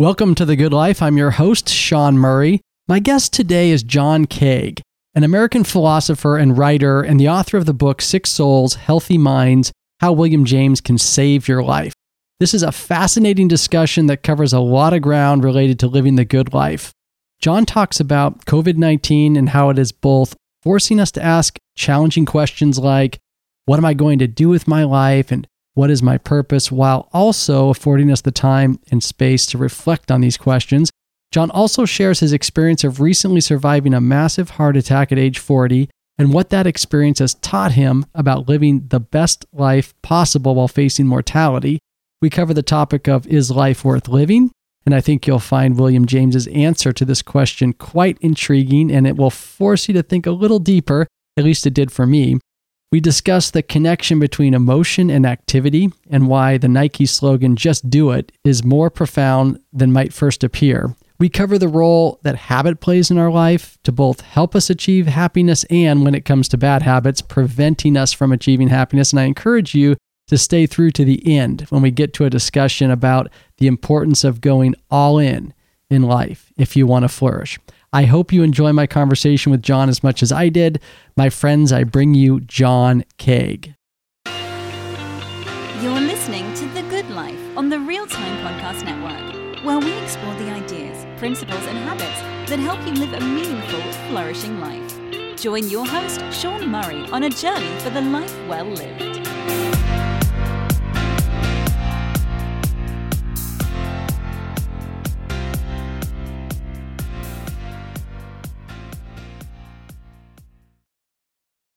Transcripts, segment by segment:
Welcome to The Good Life. I'm your host, Sean Murray. My guest today is John Kaag, an American philosopher and writer and the author of the book Sick Souls, Healthy Minds How William James Can Save Your Life. This is a fascinating discussion that covers a lot of ground related to living the good life. John talks about COVID 19 and how it is both forcing us to ask challenging questions like, What am I going to do with my life? and what is my purpose, while also affording us the time and space to reflect on these questions. John also shares his experience of recently surviving a massive heart attack at age 40 and what that experience has taught him about living the best life possible while facing mortality. We cover the topic of is life worth living? And I think you'll find William James's answer to this question quite intriguing and it will force you to think a little deeper, at least it did for me. We discuss the connection between emotion and activity and why the Nike slogan, just do it, is more profound than might first appear. We cover the role that habit plays in our life to both help us achieve happiness and, when it comes to bad habits, preventing us from achieving happiness. And I encourage you to stay through to the end when we get to a discussion about the importance of going all in in life if you want to flourish. I hope you enjoy my conversation with John as much as I did. My friends, I bring you John Kaag. You're listening to The Good Life on the Real Time Podcast Network, where we explore the ideas, principles, and habits that help you live a meaningful, flourishing life. Join your host, Sean Murray, on a journey for the life well lived.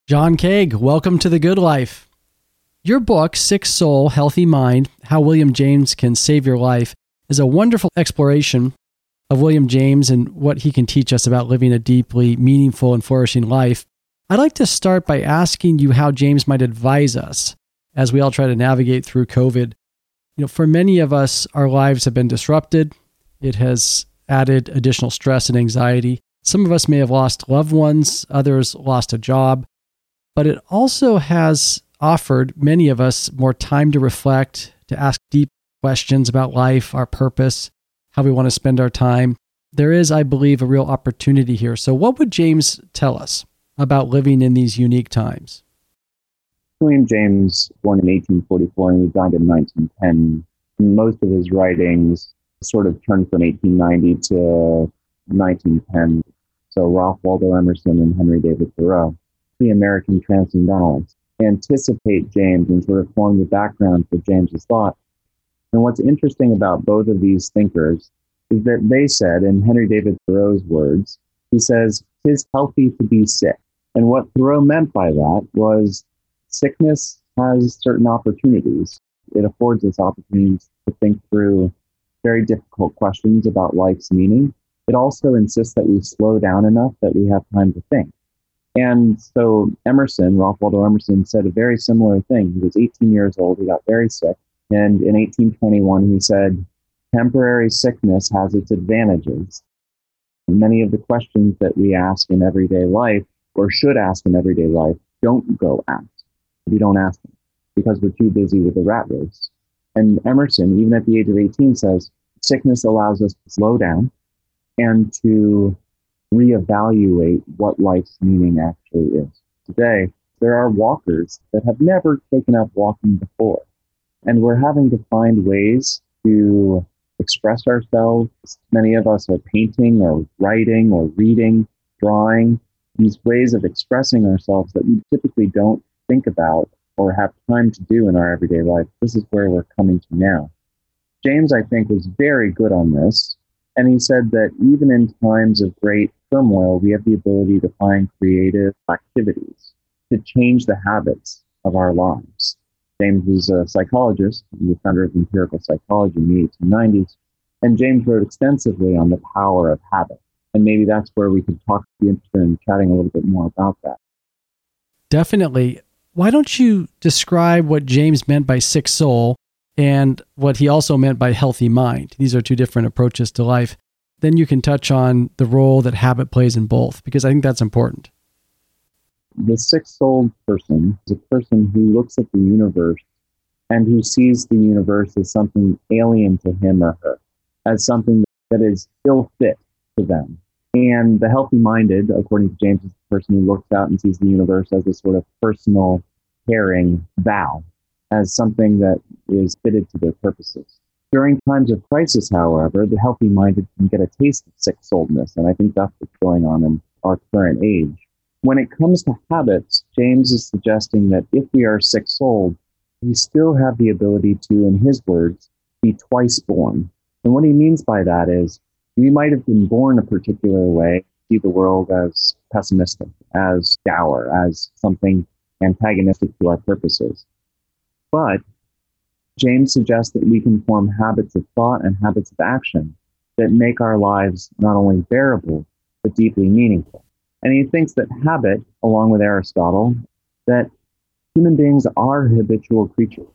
John Kaag, welcome to the good life. Your book, Sick Soul, Healthy Mind How William James Can Save Your Life, is a wonderful exploration of William James and what he can teach us about living a deeply meaningful and flourishing life. I'd like to start by asking you how James might advise us as we all try to navigate through COVID. You know, for many of us, our lives have been disrupted. It has added additional stress and anxiety. Some of us may have lost loved ones, others lost a job but it also has offered many of us more time to reflect, to ask deep questions about life, our purpose, how we want to spend our time. There is, I believe, a real opportunity here. So, what would James tell us about living in these unique times? William James, born in 1844 and he died in 1910, most of his writings sort of turned from 1890 to 1910. So Ralph Waldo Emerson and Henry David Thoreau the American transcendentalists, anticipate James and sort of form the background for James's thought. And what's interesting about both of these thinkers is that they said, in Henry David Thoreau's words, he says, "Tis healthy to be sick." And what Thoreau meant by that was sickness has certain opportunities. It affords us opportunities to think through very difficult questions about life's meaning. It also insists that we slow down enough that we have time to think. And so Emerson, Ralph Waldo Emerson, said a very similar thing. He was 18 years old, he got very sick. And in 1821, he said, Temporary sickness has its advantages. Many of the questions that we ask in everyday life, or should ask in everyday life, don't go ask. We don't ask them because we're too busy with the rat race. And Emerson, even at the age of 18, says sickness allows us to slow down and to reevaluate what life's meaning actually is. Today, there are walkers that have never taken up walking before, and we're having to find ways to express ourselves. Many of us are painting or writing or reading, drawing, these ways of expressing ourselves that we typically don't think about or have time to do in our everyday life. This is where we're coming to now. James, I think, was very good on this. And he said that even in times of great turmoil, we have the ability to find creative activities to change the habits of our lives. James was a psychologist, the founder of empirical psychology in the 1890s, and James wrote extensively on the power of habit. And maybe that's where we could talk, be interested in chatting a little bit more about that. Definitely. Why don't you describe what James meant by sick soul and what he also meant by healthy mind? These are two different approaches to life then you can touch on the role that habit plays in both, because I think that's important. The sick souled person is a person who looks at the universe and who sees the universe as something alien to him or her. as something that is ill fit to them. And the healthy minded, according to James, is the person who looks out and sees the universe as a sort of personal, caring vow, as something that is fitted to their purposes. During times of crisis, however, the healthy minded can get a taste of sick souledness, and I think that's what's going on in our current age. When it comes to habits, James is suggesting that if we are sick souled, we still have the ability to, in his words, be twice born. And what he means by that is we might have been born a particular way, see the world as pessimistic, as dour, as something antagonistic to our purposes. But James suggests that we can form habits of thought and habits of action that make our lives not only bearable, but deeply meaningful. And he thinks that habit, along with Aristotle, that human beings are habitual creatures.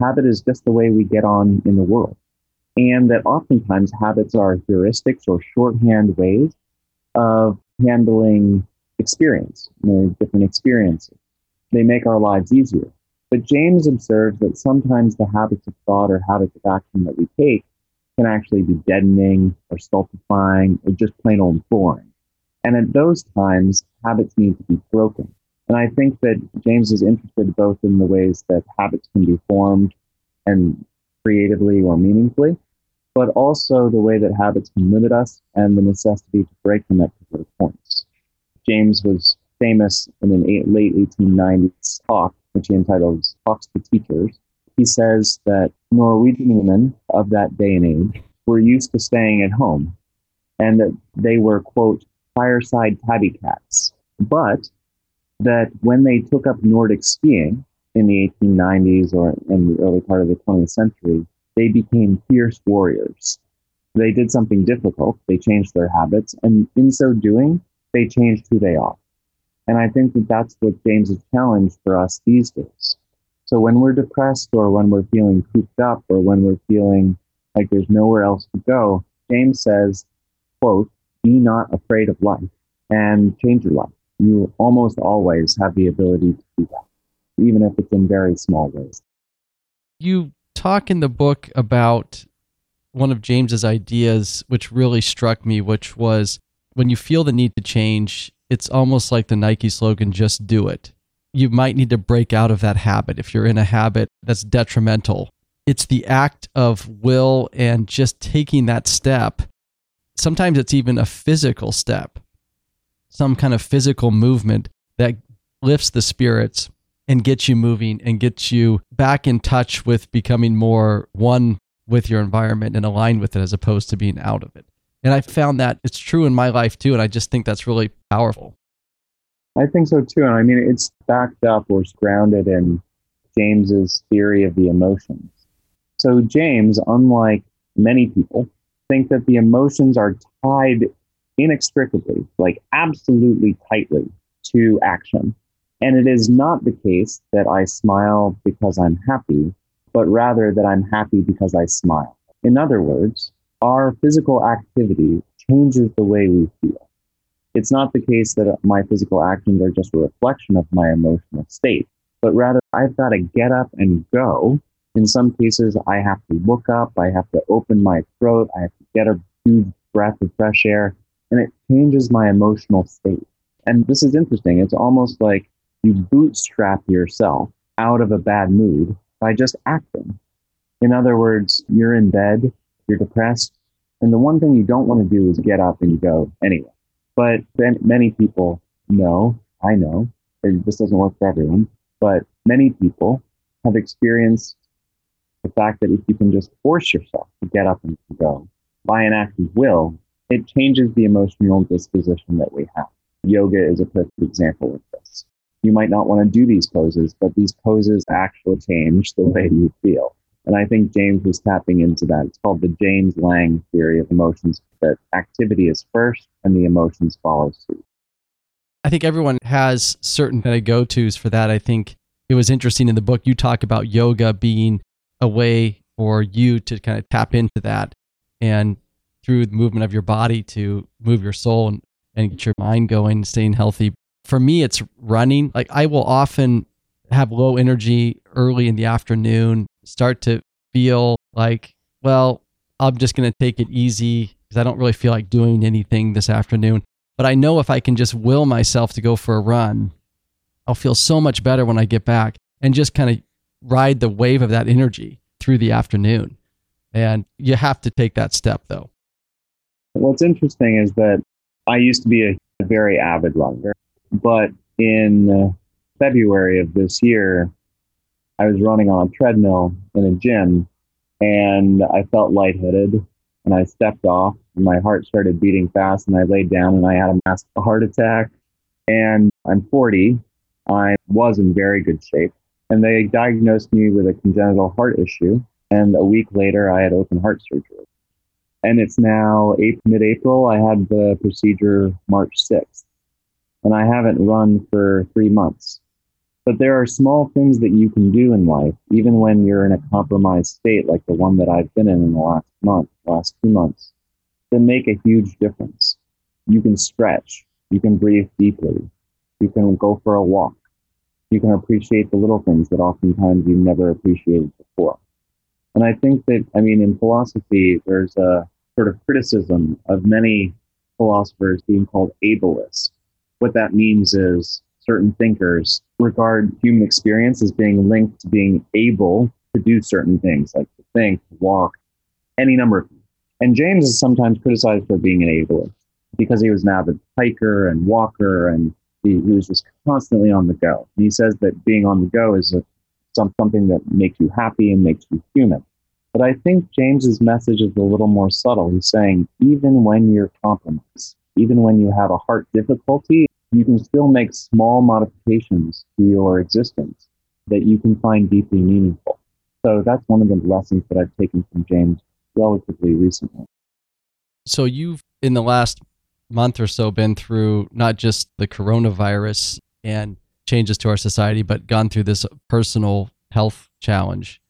Habit is just the way we get on in the world. And that oftentimes habits are heuristics or shorthand ways of handling experience, you know, different experiences. They make our lives easier. But James observes that sometimes the habits of thought or habits of action that we take can actually be deadening or stultifying or just plain old boring. And at those times, habits need to be broken. And I think that James is interested both in the ways that habits can be formed and creatively or meaningfully, but also the way that habits can limit us and the necessity to break them at particular points. James was famous in an late 1890s talk, which he entitled Talks to Teachers. He says that Norwegian women of that day and age were used to staying at home and that they were, quote, fireside tabby cats. But that when they took up Nordic skiing in the 1890s or in the early part of the 20th century, they became fierce warriors. They did something difficult, they changed their habits, and in so doing, they changed who they are. And I think that that's what James's challenge for us these days. So when we're depressed or when we're feeling cooped up or when we're feeling like there's nowhere else to go, James says, quote, be not afraid of life and change your life you almost always have the ability to do that, even if it's in very small ways. You talk in the book about one of James's ideas, which really struck me, which was when you feel the need to change, it's almost like the Nike slogan, just do it. You might need to break out of that habit if you're in a habit that's detrimental. It's the act of will and just taking that step. Sometimes it's even a physical step some kind of physical movement that lifts the spirits and gets you moving and gets you back in touch with becoming more one with your environment and aligned with it as opposed to being out of it. And I found that it's true in my life too. And I just think that's really powerful. I think so too. And I mean, it's backed up or it's grounded in James's theory of the emotions. So, James, unlike many people, think that the emotions are tied inextricably, like absolutely tightly to action. And it is not the case that I smile because I'm happy, but rather that I'm happy because I smile. In other words, our physical activity changes the way we feel. It's not the case that my physical actions are just a reflection of my emotional state, but rather I've got to get up and go. In some cases, I have to look up, I have to open my throat, I have to get a huge breath of fresh air and it changes my emotional state. And this is interesting. It's almost like you bootstrap yourself out of a bad mood by just acting. In other words, you're in bed, you're depressed, and the one thing you don't want to do is get up and go anyway. But then many people know, I know, this doesn't work for everyone, but many people have experienced the fact that if you can just force yourself to get up and go by an act of will, it changes the emotional disposition that we have. Yoga is a perfect example of this. You might not want to do these poses, but these poses actually change the way you feel. And I think James was tapping into that. It's called the James Lange theory of emotions that activity is first and the emotions follow suit. I think everyone has certain kind of go tos for that. I think it was interesting in the book you talk about yoga being a way for you to kind of tap into that and through the movement of your body to move your soul and, and get your mind going, staying healthy. For me, it's running. Like I will often have low energy early in the afternoon, start to feel like, well, I'm just going to take it easy because I don't really feel like doing anything this afternoon. But I know if I can just will myself to go for a run, I'll feel so much better when I get back and just kind of ride the wave of that energy through the afternoon. And you have to take that step though. What's interesting is that I used to be a very avid runner, but in uh, February of this year, I was running on a treadmill in a gym and I felt lightheaded and I stepped off and my heart started beating fast and I laid down and I had a massive heart attack. And I'm 40. I was in very good shape. And they diagnosed me with a congenital heart issue. And a week later, I had open heart surgery. And it's now mid April. I had the procedure March 6th. And I haven't run for three months. But there are small things that you can do in life, even when you're in a compromised state like the one that I've been in in the last month, last two months, that make a huge difference. You can stretch. You can breathe deeply. You can go for a walk. You can appreciate the little things that oftentimes you've never appreciated before. And I think that, I mean, in philosophy, there's a sort of criticism of many philosophers being called ableist. What that means is certain thinkers regard human experience as being linked to being able to do certain things, like to think, walk, any number of things. And James is sometimes criticized for being an ableist because he was an avid hiker and walker and he, he was just constantly on the go. And he says that being on the go is a, some, something that makes you happy and makes you human. But I think James's message is a little more subtle. He's saying, even when you're compromised, even when you have a heart difficulty, you can still make small modifications to your existence that you can find deeply meaningful. So that's one of the lessons that I've taken from James relatively recently. So you've in the last month or so been through not just the coronavirus and changes to our society, but gone through this personal health challenge.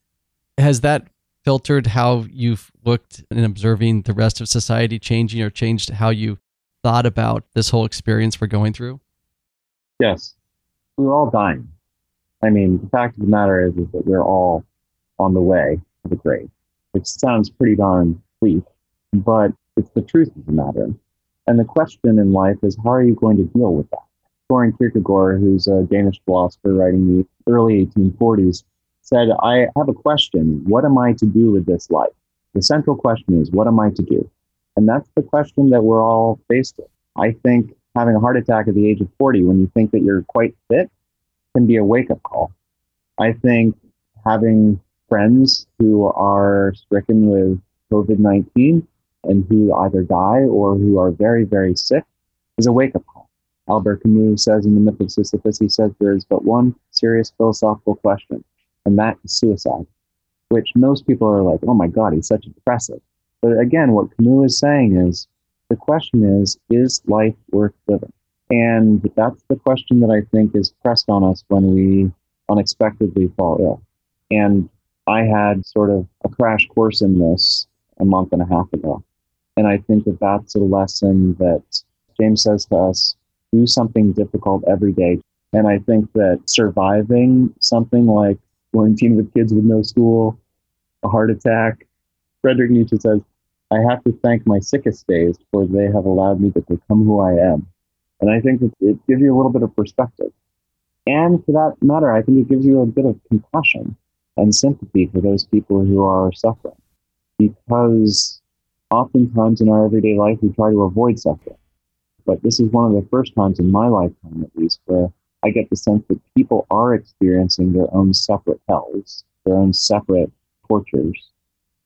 Has that filtered how you've looked in observing the rest of society changing or changed how you thought about this whole experience we're going through? Yes. We're all dying. I mean, the fact of the matter is, is that we're all on the way to the grave, which sounds pretty darn bleak, but it's the truth of the matter. And the question in life is, how are you going to deal with that? Soren Kierkegaard, who's a Danish philosopher writing the early 1840s, said, I have a question. What am I to do with this life? The central question is, what am I to do? And that's the question that we're all faced with. I think having a heart attack at the age of 40 when you think that you're quite fit can be a wake up call. I think having friends who are stricken with COVID 19 and who either die or who are very, very sick is a wake up call. Albert Camus says in The Myth of Sisyphus, he says there is but one serious philosophical question, and that is suicide, which most people are like, oh my God, he's such a depressive. But again, what Camus is saying is the question is, is life worth living? And that's the question that I think is pressed on us when we unexpectedly fall ill. And I had sort of a crash course in this a month and a half ago. And I think that that's a lesson that James says to us do something difficult every day. And I think that surviving something like quarantine with kids with no school, a heart attack, Frederick Nietzsche says, I have to thank my sickest days for they have allowed me to become who I am. And I think that it gives you a little bit of perspective. And for that matter, I think it gives you a bit of compassion and sympathy for those people who are suffering. Because oftentimes in our everyday life, we try to avoid suffering. But this is one of the first times in my lifetime, at least, where I get the sense that people are experiencing their own separate hells, their own separate tortures,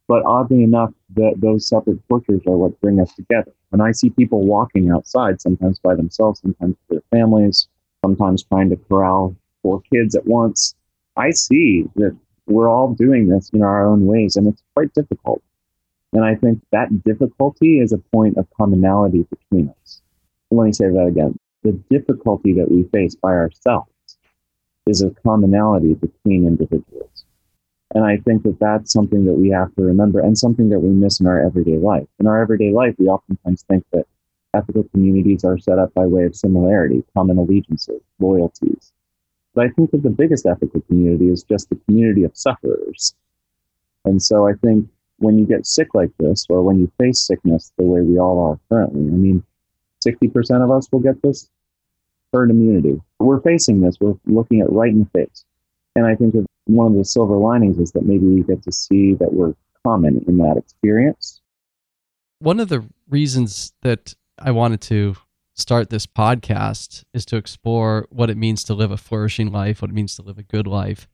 but oddly enough, those separate tortures are what bring us together. When I see people walking outside, sometimes by themselves, sometimes with their families, sometimes trying to corral four kids at once, I see that we're all doing this in our own ways, and it's quite difficult. And I think that difficulty is a point of commonality between us. Let me say that again. The difficulty that we face by ourselves is a commonality between individuals. And I think that that's something that we have to remember and something that we miss in our everyday life. In our everyday life, we oftentimes think that ethical communities are set up by way of similarity, common allegiances, loyalties. But I think that the biggest ethical community is just the community of sufferers. And so I think when you get sick like this, or when you face sickness the way we all are currently, I mean, 60% of us will get this herd immunity. We're facing this, we're looking at right in the face. And I think one of the silver linings is that maybe we get to see that we're common in that experience. One of the reasons that I wanted to start this podcast is to explore what it means to live a flourishing life, what it means to live a good life.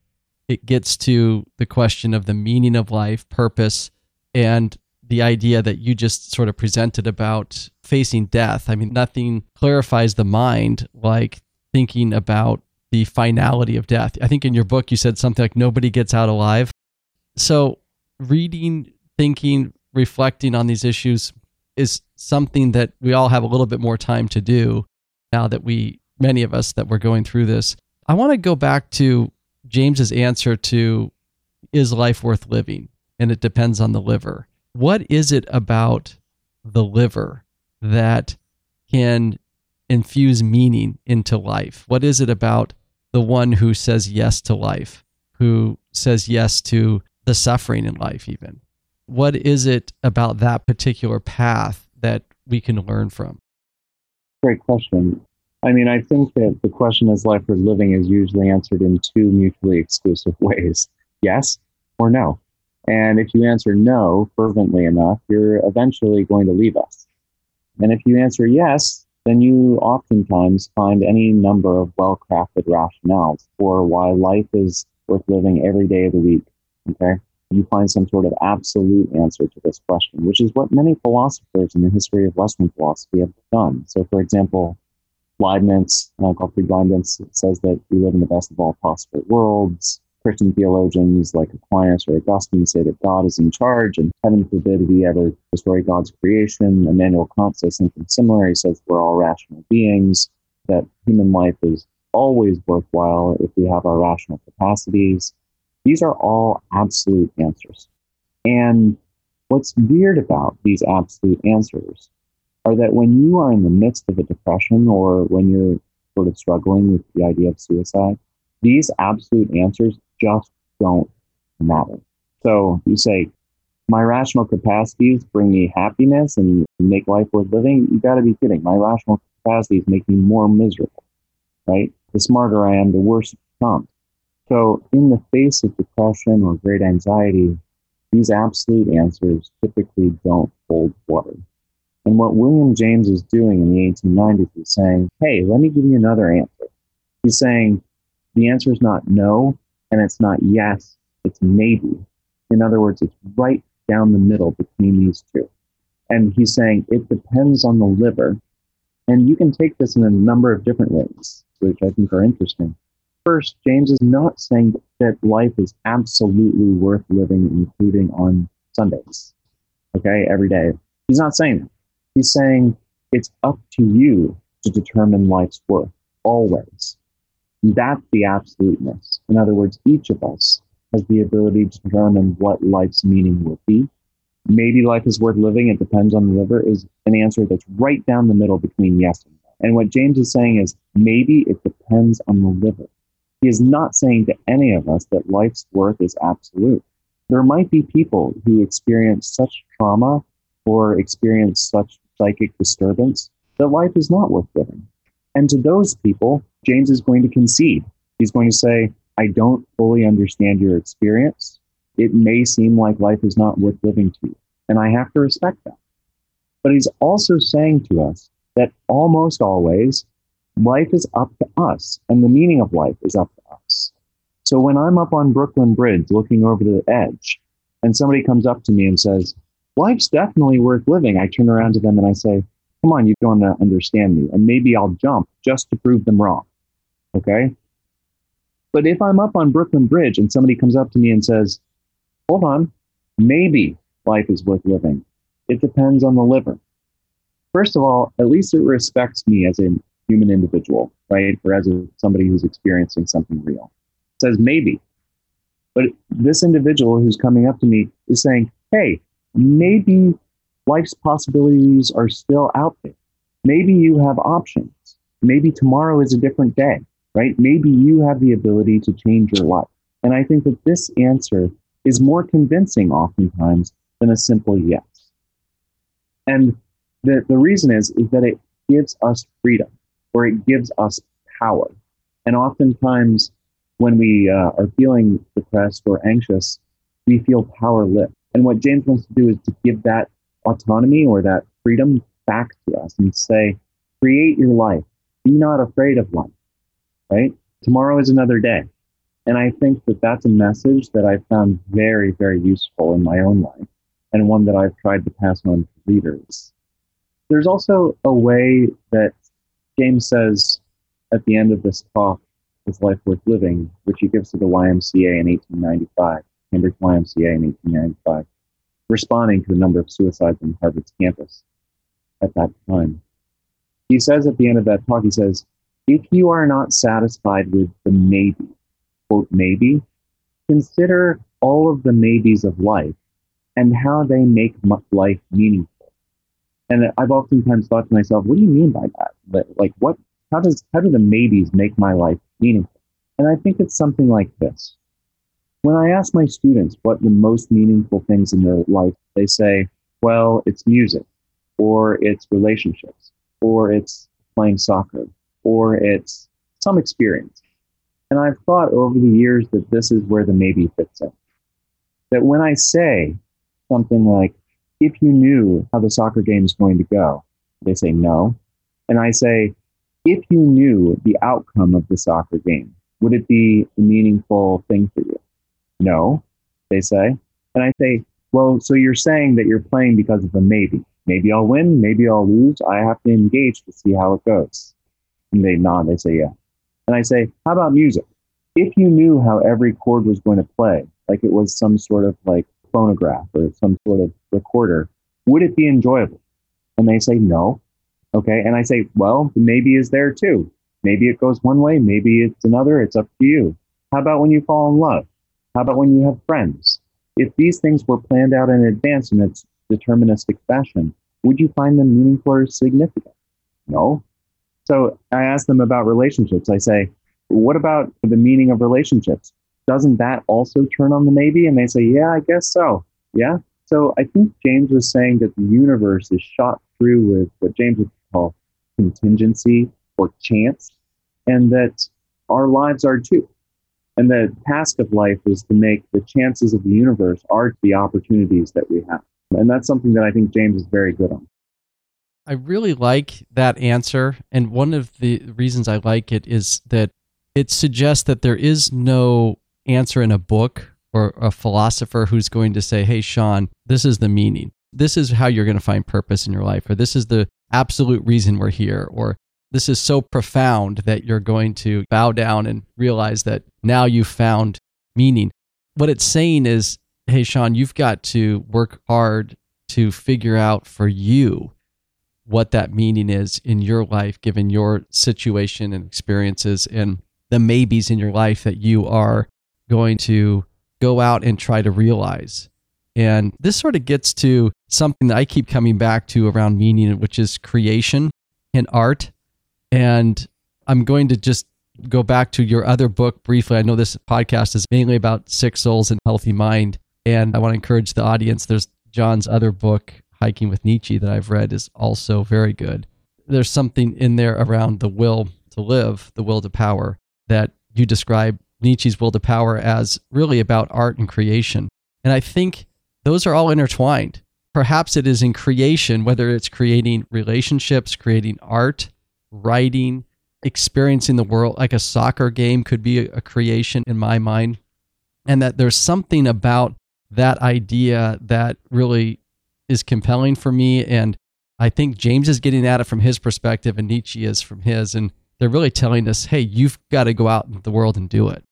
It gets to the question of the meaning of life, purpose, and the idea that you just sort of presented about facing death. I mean, nothing clarifies the mind like thinking about the finality of death. I think in your book you said something like nobody gets out alive. So, reading, thinking, reflecting on these issues is something that we all have a little bit more time to do now that we, many of us that we're going through this. I want to go back to James's answer to is life worth living? And it depends on the liver. What is it about the liver that can infuse meaning into life? What is it about the one who says yes to life, who says yes to the suffering in life, even? What is it about that particular path that we can learn from? Great question. I mean, I think that the question is life worth living is usually answered in two mutually exclusive ways yes or no. And if you answer no fervently enough, you're eventually going to leave us. And if you answer yes, then you oftentimes find any number of well crafted rationales for why life is worth living every day of the week. Okay? You find some sort of absolute answer to this question, which is what many philosophers in the history of Western philosophy have done. So, for example, Leibniz, Gottfried Leibniz, says that we live in the best of all possible worlds. Christian theologians like Aquinas or Augustine say that God is in charge, and heaven forbid we ever destroy God's creation. Immanuel Kant says something similar. He says we're all rational beings, that human life is always worthwhile if we have our rational capacities. These are all absolute answers. And what's weird about these absolute answers are that when you are in the midst of a depression or when you're sort of struggling with the idea of suicide, these absolute answers just don't matter. So you say, my rational capacities bring me happiness and make life worth living. You got to be kidding. My rational capacities make me more miserable, right? The smarter I am, the worse it becomes. So, in the face of depression or great anxiety, these absolute answers typically don't hold water. And what William James is doing in the 1890s is saying, hey, let me give you another answer. He's saying the answer is not no, and it's not yes, it's maybe. In other words, it's right down the middle between these two. And he's saying it depends on the liver. And you can take this in a number of different ways, which I think are interesting. First, James is not saying that life is absolutely worth living, including on Sundays, okay, every day. He's not saying that. He's saying it's up to you to determine life's worth, always. That's the absoluteness. In other words, each of us has the ability to determine what life's meaning will be. Maybe life is worth living, it depends on the liver, is an answer that's right down the middle between yes and no. And what James is saying is maybe it depends on the liver. He is not saying to any of us that life's worth is absolute. There might be people who experience such trauma or experience such psychic disturbance that life is not worth living. And to those people, James is going to concede. He's going to say, I don't fully understand your experience. It may seem like life is not worth living to you, and I have to respect that. But he's also saying to us that almost always life is up to us, and the meaning of life is up to us. So when I'm up on Brooklyn Bridge looking over the edge, and somebody comes up to me and says, Life's definitely worth living, I turn around to them and I say, Come on, you don't understand me. And maybe I'll jump just to prove them wrong. Okay. But if I'm up on Brooklyn Bridge and somebody comes up to me and says, hold on, maybe life is worth living, it depends on the liver. First of all, at least it respects me as a human individual, right? Or as a, somebody who's experiencing something real. It says maybe. But this individual who's coming up to me is saying, hey, maybe life's possibilities are still out there. Maybe you have options. Maybe tomorrow is a different day right? Maybe you have the ability to change your life. And I think that this answer is more convincing oftentimes than a simple yes. And the, the reason is, is that it gives us freedom or it gives us power. And oftentimes, when we uh, are feeling depressed or anxious, we feel powerless. And what James wants to do is to give that autonomy or that freedom back to us and say, create your life. Be not afraid of life, right? Tomorrow is another day. And I think that that's a message that I found very, very useful in my own life and one that I've tried to pass on to readers. There's also a way that James says at the end of this talk, Is Life Worth Living, which he gives to the YMCA in 1895, Cambridge YMCA in 1895, responding to a number of suicides on Harvard's campus at that time. He says at the end of that talk, he says, if you are not satisfied with the maybe, quote, maybe, consider all of the maybes of life and how they make life meaningful. And I've oftentimes thought to myself, what do you mean by that? Like, what? How does how do the maybes make my life meaningful? And I think it's something like this. When I ask my students what the most meaningful things in their life, they say, well, it's music, or it's relationships, or it's playing soccer, or it's some experience. And I've thought over the years that this is where the maybe fits in. That when I say something like, if you knew how the soccer game is going to go, they say no. And I say, if you knew the outcome of the soccer game, would it be a meaningful thing for you? No, they say. And I say, well, so you're saying that you're playing because of a maybe. Maybe I'll win, maybe I'll lose. I have to engage to see how it goes. And they nod, they say, yeah. And I say, how about music? If you knew how every chord was going to play, like it was some sort of like phonograph or some sort of recorder, would it be enjoyable? And they say, no. Okay. And I say, well, maybe is there too. Maybe it goes one way, maybe it's another. It's up to you. How about when you fall in love? How about when you have friends? If these things were planned out in advance in its deterministic fashion, would you find them meaningful or significant? No. So I ask them about relationships. I say, what about the meaning of relationships? Doesn't that also turn on the maybe? And they say, yeah, I guess so. Yeah. So I think James was saying that the universe is shot through with what James would call contingency or chance, and that our lives are too. And the task of life is to make the chances of the universe are the opportunities that we have. And that's something that I think James is very good on. I really like that answer. And one of the reasons I like it is that it suggests that there is no answer in a book or a philosopher who's going to say, hey, Sean, this is the meaning. This is how you're going to find purpose in your life, or this is the absolute reason we're here, or this is so profound that you're going to bow down and realize that now you've found meaning. What it's saying is, hey, Sean, you've got to work hard to figure out for you what that meaning is in your life, given your situation and experiences and the maybes in your life that you are going to go out and try to realize. And this sort of gets to something that I keep coming back to around meaning, which is creation and art. And I'm going to just go back to your other book briefly. I know this podcast is mainly about sick souls and healthy mind. And I want to encourage the audience. There's John's other book, Hiking with Nietzsche, that I've read is also very good. There's something in there around the will to live, the will to power, that you describe Nietzsche's will to power as really about art and creation. And I think those are all intertwined. Perhaps it is in creation, whether it's creating relationships, creating art, writing, experiencing the world, like a soccer game could be a creation in my mind. And that there's something about that idea that really is compelling for me. And I think James is getting at it from his perspective and Nietzsche is from his. And they're really telling us, hey, you've got to go out into the world and do it.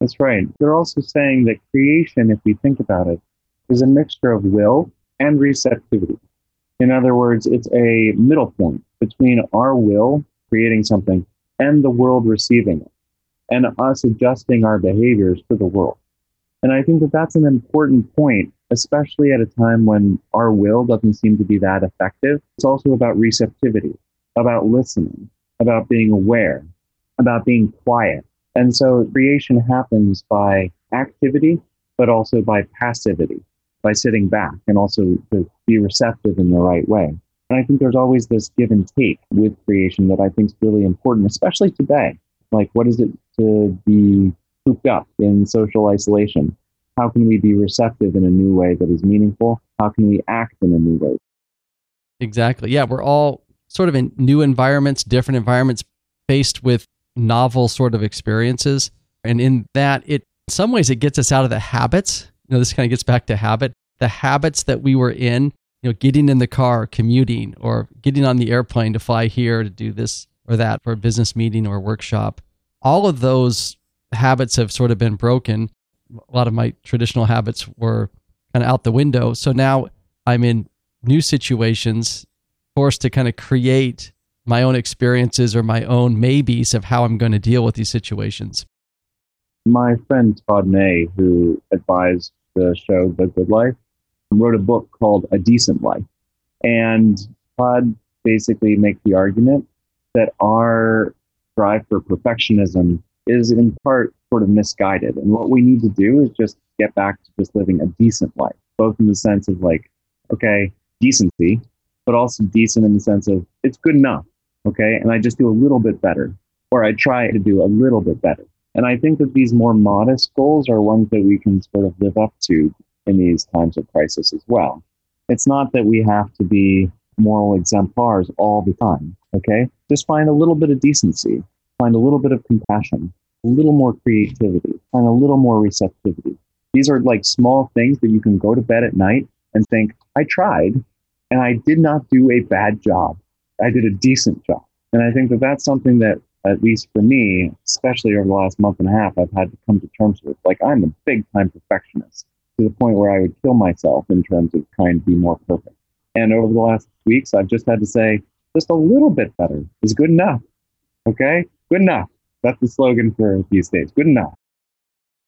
That's right. They're also saying that creation, if we think about it, is a mixture of will and receptivity. In other words, it's a middle point between our will creating something and the world receiving it, and us adjusting our behaviors to the world. And I think that that's an important point, especially at a time when our will doesn't seem to be that effective. It's also about receptivity, about listening, about being aware, about being quiet. And so creation happens by activity, but also by passivity. by sitting back and also to be receptive in the right way. And I think there's always this give and take with creation that I think is really important, especially today. Like, what is it to be cooped up in social isolation? How can we be receptive in a new way that is meaningful? How can we act in a new way? Exactly. Yeah, we're all sort of in new environments, different environments, faced with novel sort of experiences. And in that, it in some ways it gets us out of the habits. You know, this kind of gets back to habit. The habits that we were in, you know, getting in the car, commuting, or getting on the airplane to fly here to do this or that for a business meeting or workshop. All of those habits have sort of been broken. A lot of my traditional habits were kind of out the window. So now I'm in new situations, forced to kind of create my own experiences or my own maybes of how I'm going to deal with these situations. My friend Todd May, who advised the show The Good Life, wrote a book called A Decent Life. And Todd basically makes the argument that our drive for perfectionism is in part sort of misguided. And what we need to do is just get back to just living a decent life, both in the sense of like, okay, decency, but also decent in the sense of it's good enough. Okay. And I just do a little bit better, or I try to do a little bit better. And I think that these more modest goals are ones that we can sort of live up to in these times of crisis as well. It's not that we have to be moral exemplars all the time. Okay. Just find a little bit of decency, find a little bit of compassion, a little more creativity, find a little more receptivity. These are like small things that you can go to bed at night and think, I tried and I did not do a bad job. I did a decent job. And I think that that's something that, at least for me, especially over the last month and a half, I've had to come to terms with. Like, I'm a big time perfectionist to the point where I would kill myself in terms of trying to be more perfect. And over the last weeks, I've just had to say, just a little bit better is good enough. Okay? Good enough. That's the slogan for these days. Good enough.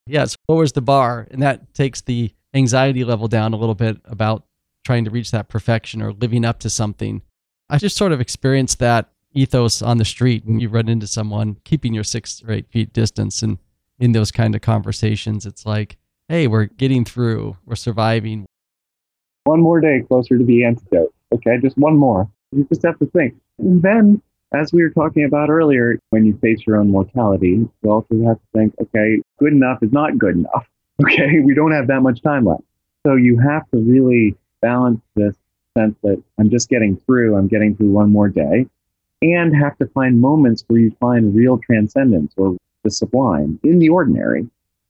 Yes. Lowers the bar. And that takes the anxiety level down a little bit about trying to reach that perfection or living up to something. I just sort of experienced that ethos on the street when you run into someone keeping your six or eight feet distance and in those kind of conversations it's like hey we're getting through we're surviving one more day closer to the antidote okay just one more you just have to think and then as we were talking about earlier when you face your own mortality you also have to think okay good enough is not good enough okay we don't have that much time left so you have to really balance this sense that I'm just getting through, I'm getting through one more day, and have to find moments where you find real transcendence or the sublime in the ordinary.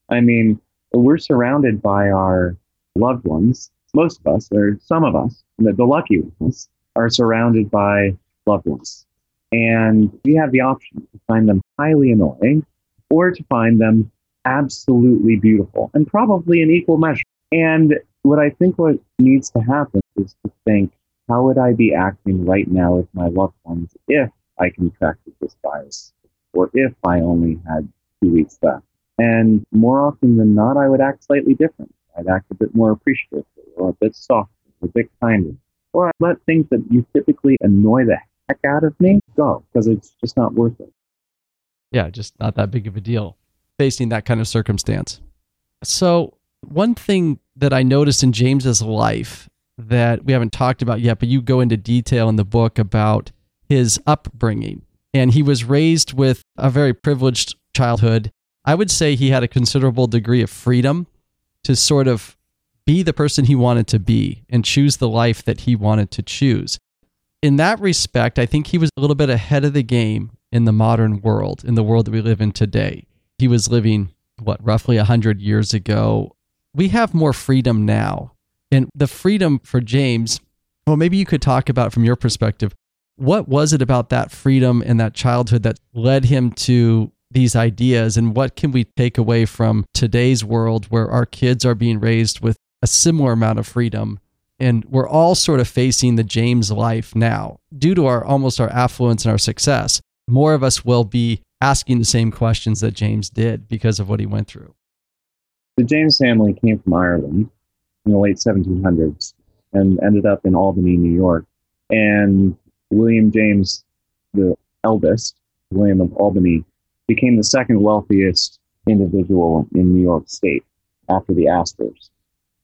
I mean, we're surrounded by our loved ones. Most of us, or some of us, the, lucky ones, are surrounded by loved ones. And we have the option to find them highly annoying or to find them absolutely beautiful and probably in equal measure. And what I think what needs to happen is to think, how would I be acting right now with my loved ones if I contracted this virus or if I only had two weeks left? And more often than not, I would act slightly different. I'd act a bit more appreciative or a bit softer, a bit kinder. Or I'd let things that you typically annoy the heck out of me go because it's just not worth it. Yeah, just not that big of a deal facing that kind of circumstance. So, one thing that I noticed in James's life that we haven't talked about yet, but you go into detail in the book about his upbringing. And he was raised with a very privileged childhood. I would say he had a considerable degree of freedom to sort of be the person he wanted to be and choose the life that he wanted to choose. In that respect, I think he was a little bit ahead of the game in the modern world, in the world that we live in today. He was living, what, roughly 100 years ago. We have more freedom now and the freedom for James, well, maybe you could talk about from your perspective, what was it about that freedom and that childhood that led him to these ideas? And what can we take away from today's world where our kids are being raised with a similar amount of freedom? And we're all sort of facing the James life now. Due to our almost our affluence and our success, more of us will be asking the same questions that James did because of what he went through. The James family came from Ireland in the late 1700s and ended up in Albany, New York. And William James, the eldest, William of Albany, became the second wealthiest individual in New York State after the Astors.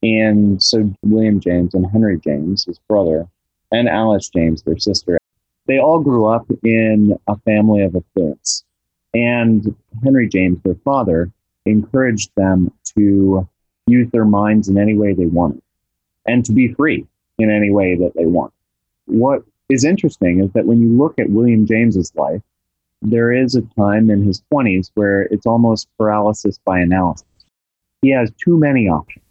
And so William James and Henry James, his brother, and Alice James, their sister, they all grew up in a family of affluence. And Henry James, their father, encouraged them to use their minds in any way they wanted and to be free in any way that they want. What is interesting is that when you look at William James's life, there is a time in his 20s where it's almost paralysis by analysis. He has too many options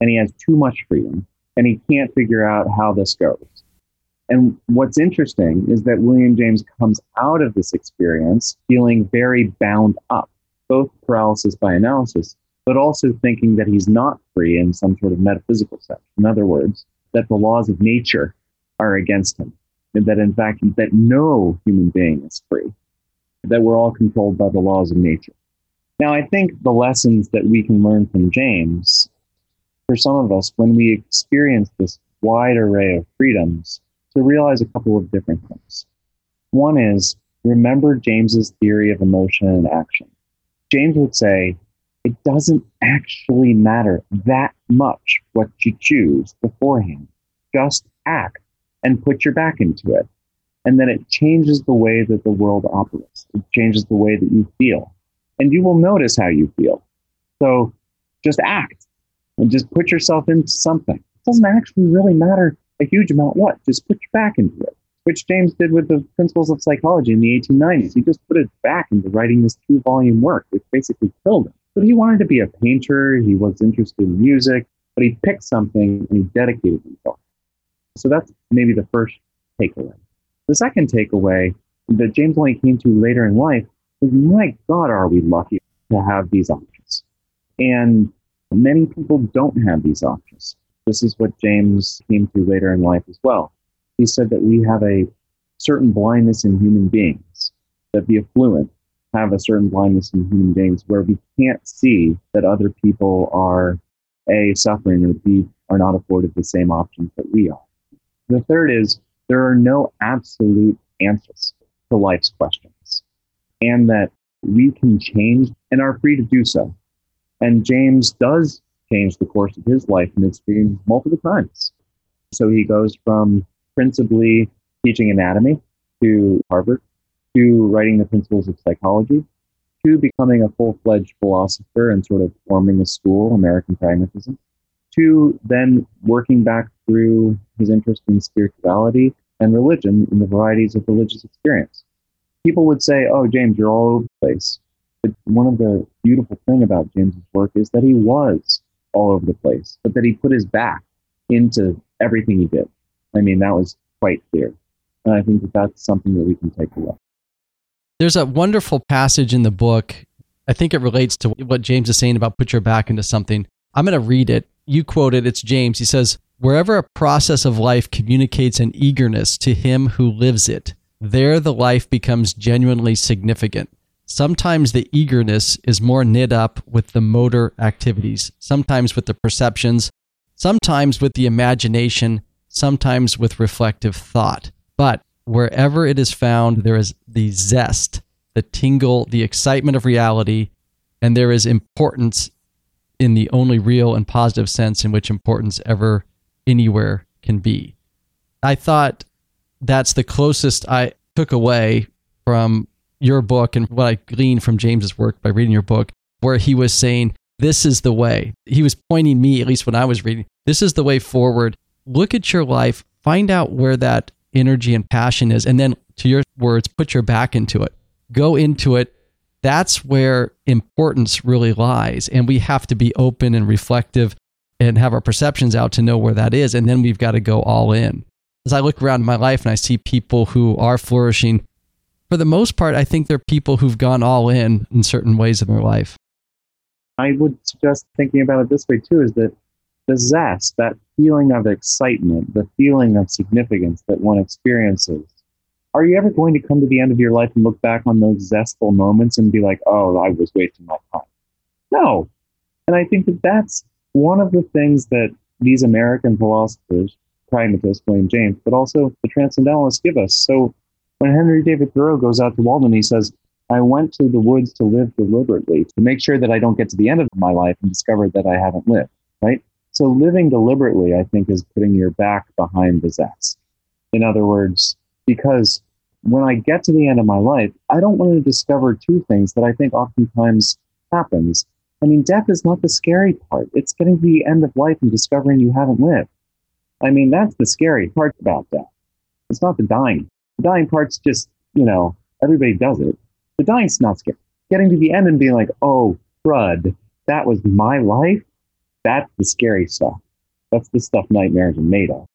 and he has too much freedom and he can't figure out how this goes. And what's interesting is that William James comes out of this experience feeling very bound up, both paralysis by analysis, but also thinking that he's not free in some sort of metaphysical sense. In other words, that the laws of nature are against him, and that in fact, that no human being is free, that we're all controlled by the laws of nature. Now, I think the lessons that we can learn from James, for some of us, when we experience this wide array of freedoms, to realize a couple of different things. One is remember James's theory of emotion and action. James would say, it doesn't actually matter that much what you choose beforehand. Just act and put your back into it. And then it changes the way that the world operates. It changes the way that you feel. And you will notice how you feel. So just act and just put yourself into something. It doesn't actually really matter a huge amount what. Just put your back into it, which James did with the Principles of Psychology in the 1890s. He just put it back into writing this two volume work, which basically killed him. But he wanted to be a painter, he was interested in music, but he picked something and he dedicated himself. So that's maybe the first takeaway. The second takeaway that James only came to later in life is my God, are we lucky to have these options? And many people don't have these options. This is what James came to later in life as well. He said that we have a certain blindness in human beings, that the affluent have a certain blindness in human beings where we can't see that other people are A, suffering or B, are not afforded the same options that we are. The third is there are no absolute answers to life's questions, and that we can change and are free to do so. And James does change the course of his life and experience multiple times. So he goes from principally teaching anatomy to Harvard to writing the principles of psychology to becoming a full fledged philosopher and sort of forming a school, American pragmatism, to then working back through his interest in spirituality and religion and the varieties of religious experience. People would say, Oh, James, you're all over the place. But one of the beautiful thing about James's work is that he was all over the place, but that he put his back into everything he did. I mean, that was quite clear. And I think that that's something that we can take away. There's a wonderful passage in the book. I think it relates to what James is saying about put your back into something. I'm going to read it. You quote it. It's James. He says, Wherever a process of life communicates an eagerness to him who lives it, there the life becomes genuinely significant. Sometimes the eagerness is more knit up with the motor activities, sometimes with the perceptions, sometimes with the imagination, sometimes with reflective thought. But wherever it is found, there is the zest, the tingle, the excitement of reality, and there is importance in the only real and positive sense in which importance ever anywhere can be. I thought that's the closest I took away from your book and what I gleaned from James's work by reading your book, where he was saying, This is the way. He was pointing me, at least when I was reading, this is the way forward. Look at your life, find out where that energy and passion is, and then, to your words, put your back into it. Go into it. That's where importance really lies. And we have to be open and reflective and have our perceptions out to know where that is. And then we've got to go all in. As I look around my life and I see people who are flourishing for the most part, I think they're people who've gone all in in certain ways in their life. I would suggest thinking about it this way too is that the zest, that feeling of excitement, the feeling of significance that one experiences. Are you ever going to come to the end of your life and look back on those zestful moments and be like, oh, I was wasting my time? No. And I think that that's one of the things that these American philosophers, pragmatists, William James, but also the transcendentalists give us. So when Henry David Thoreau goes out to Walden, he says, I went to the woods to live deliberately, to make sure that I don't get to the end of my life and discover that I haven't lived, right? So living deliberately, I think, is putting your back behind the zest. In other words, because when I get to the end of my life, I don't want to discover two things that I think oftentimes happens. I mean, death is not the scary part. It's getting to the end of life and discovering you haven't lived. I mean, that's the scary part about death. It's not the dying. The dying part's just, you know, everybody does it. The dying's not scary. Getting to the end and being like, oh, crud, that was my life. That's the scary stuff. That's the stuff nightmares are made of.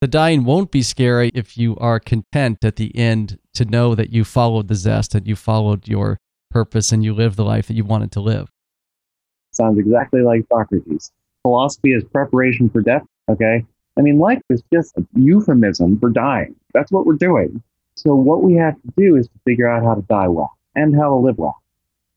The dying won't be scary if you are content at the end to know that you followed the zest and you followed your purpose and you lived the life that you wanted to live. Sounds exactly like Socrates. Philosophy is preparation for death. Okay. I mean, life is just a euphemism for dying. That's what we're doing. So, what we have to do is to figure out how to die well and how to live well.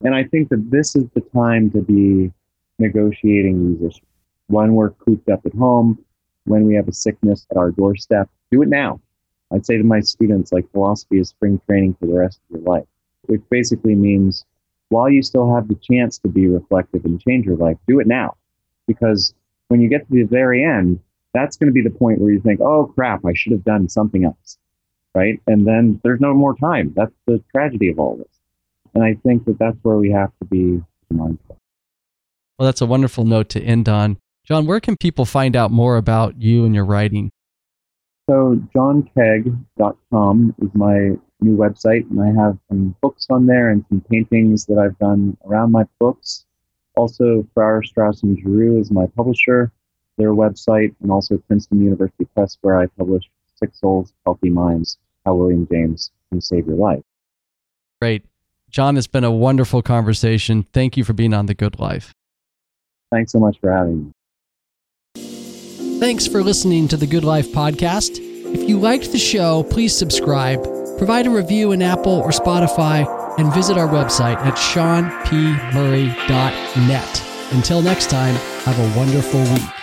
And I think that this is the time to be negotiating these issues. When we're cooped up at home, when we have a sickness at our doorstep, do it now. I'd say to my students, like philosophy is spring training for the rest of your life, which basically means while you still have the chance to be reflective and change your life, do it now. Because when you get to the very end, that's going to be the point where you think, oh crap, I should have done something else. Right. And then there's no more time. That's the tragedy of all this. And I think that that's where we have to be mindful. Well, that's a wonderful note to end on. John, where can people find out more about you and your writing? So, johnkaag.com is my new website, and I have some books on there and some paintings that I've done around my books. Also, Farrar, Straus, and Giroux is my publisher, their website, and also Princeton University Press, where I publish Sick Souls, Healthy Minds, How William James Can Save Your Life. Great. John, it's been a wonderful conversation. Thank you for being on The Good Life. Thanks so much for having me. Thanks for listening to the Good Life podcast. If you liked the show, please subscribe, provide a review in Apple or Spotify, and visit our website at seanpmurray.net. Until next time, have a wonderful week.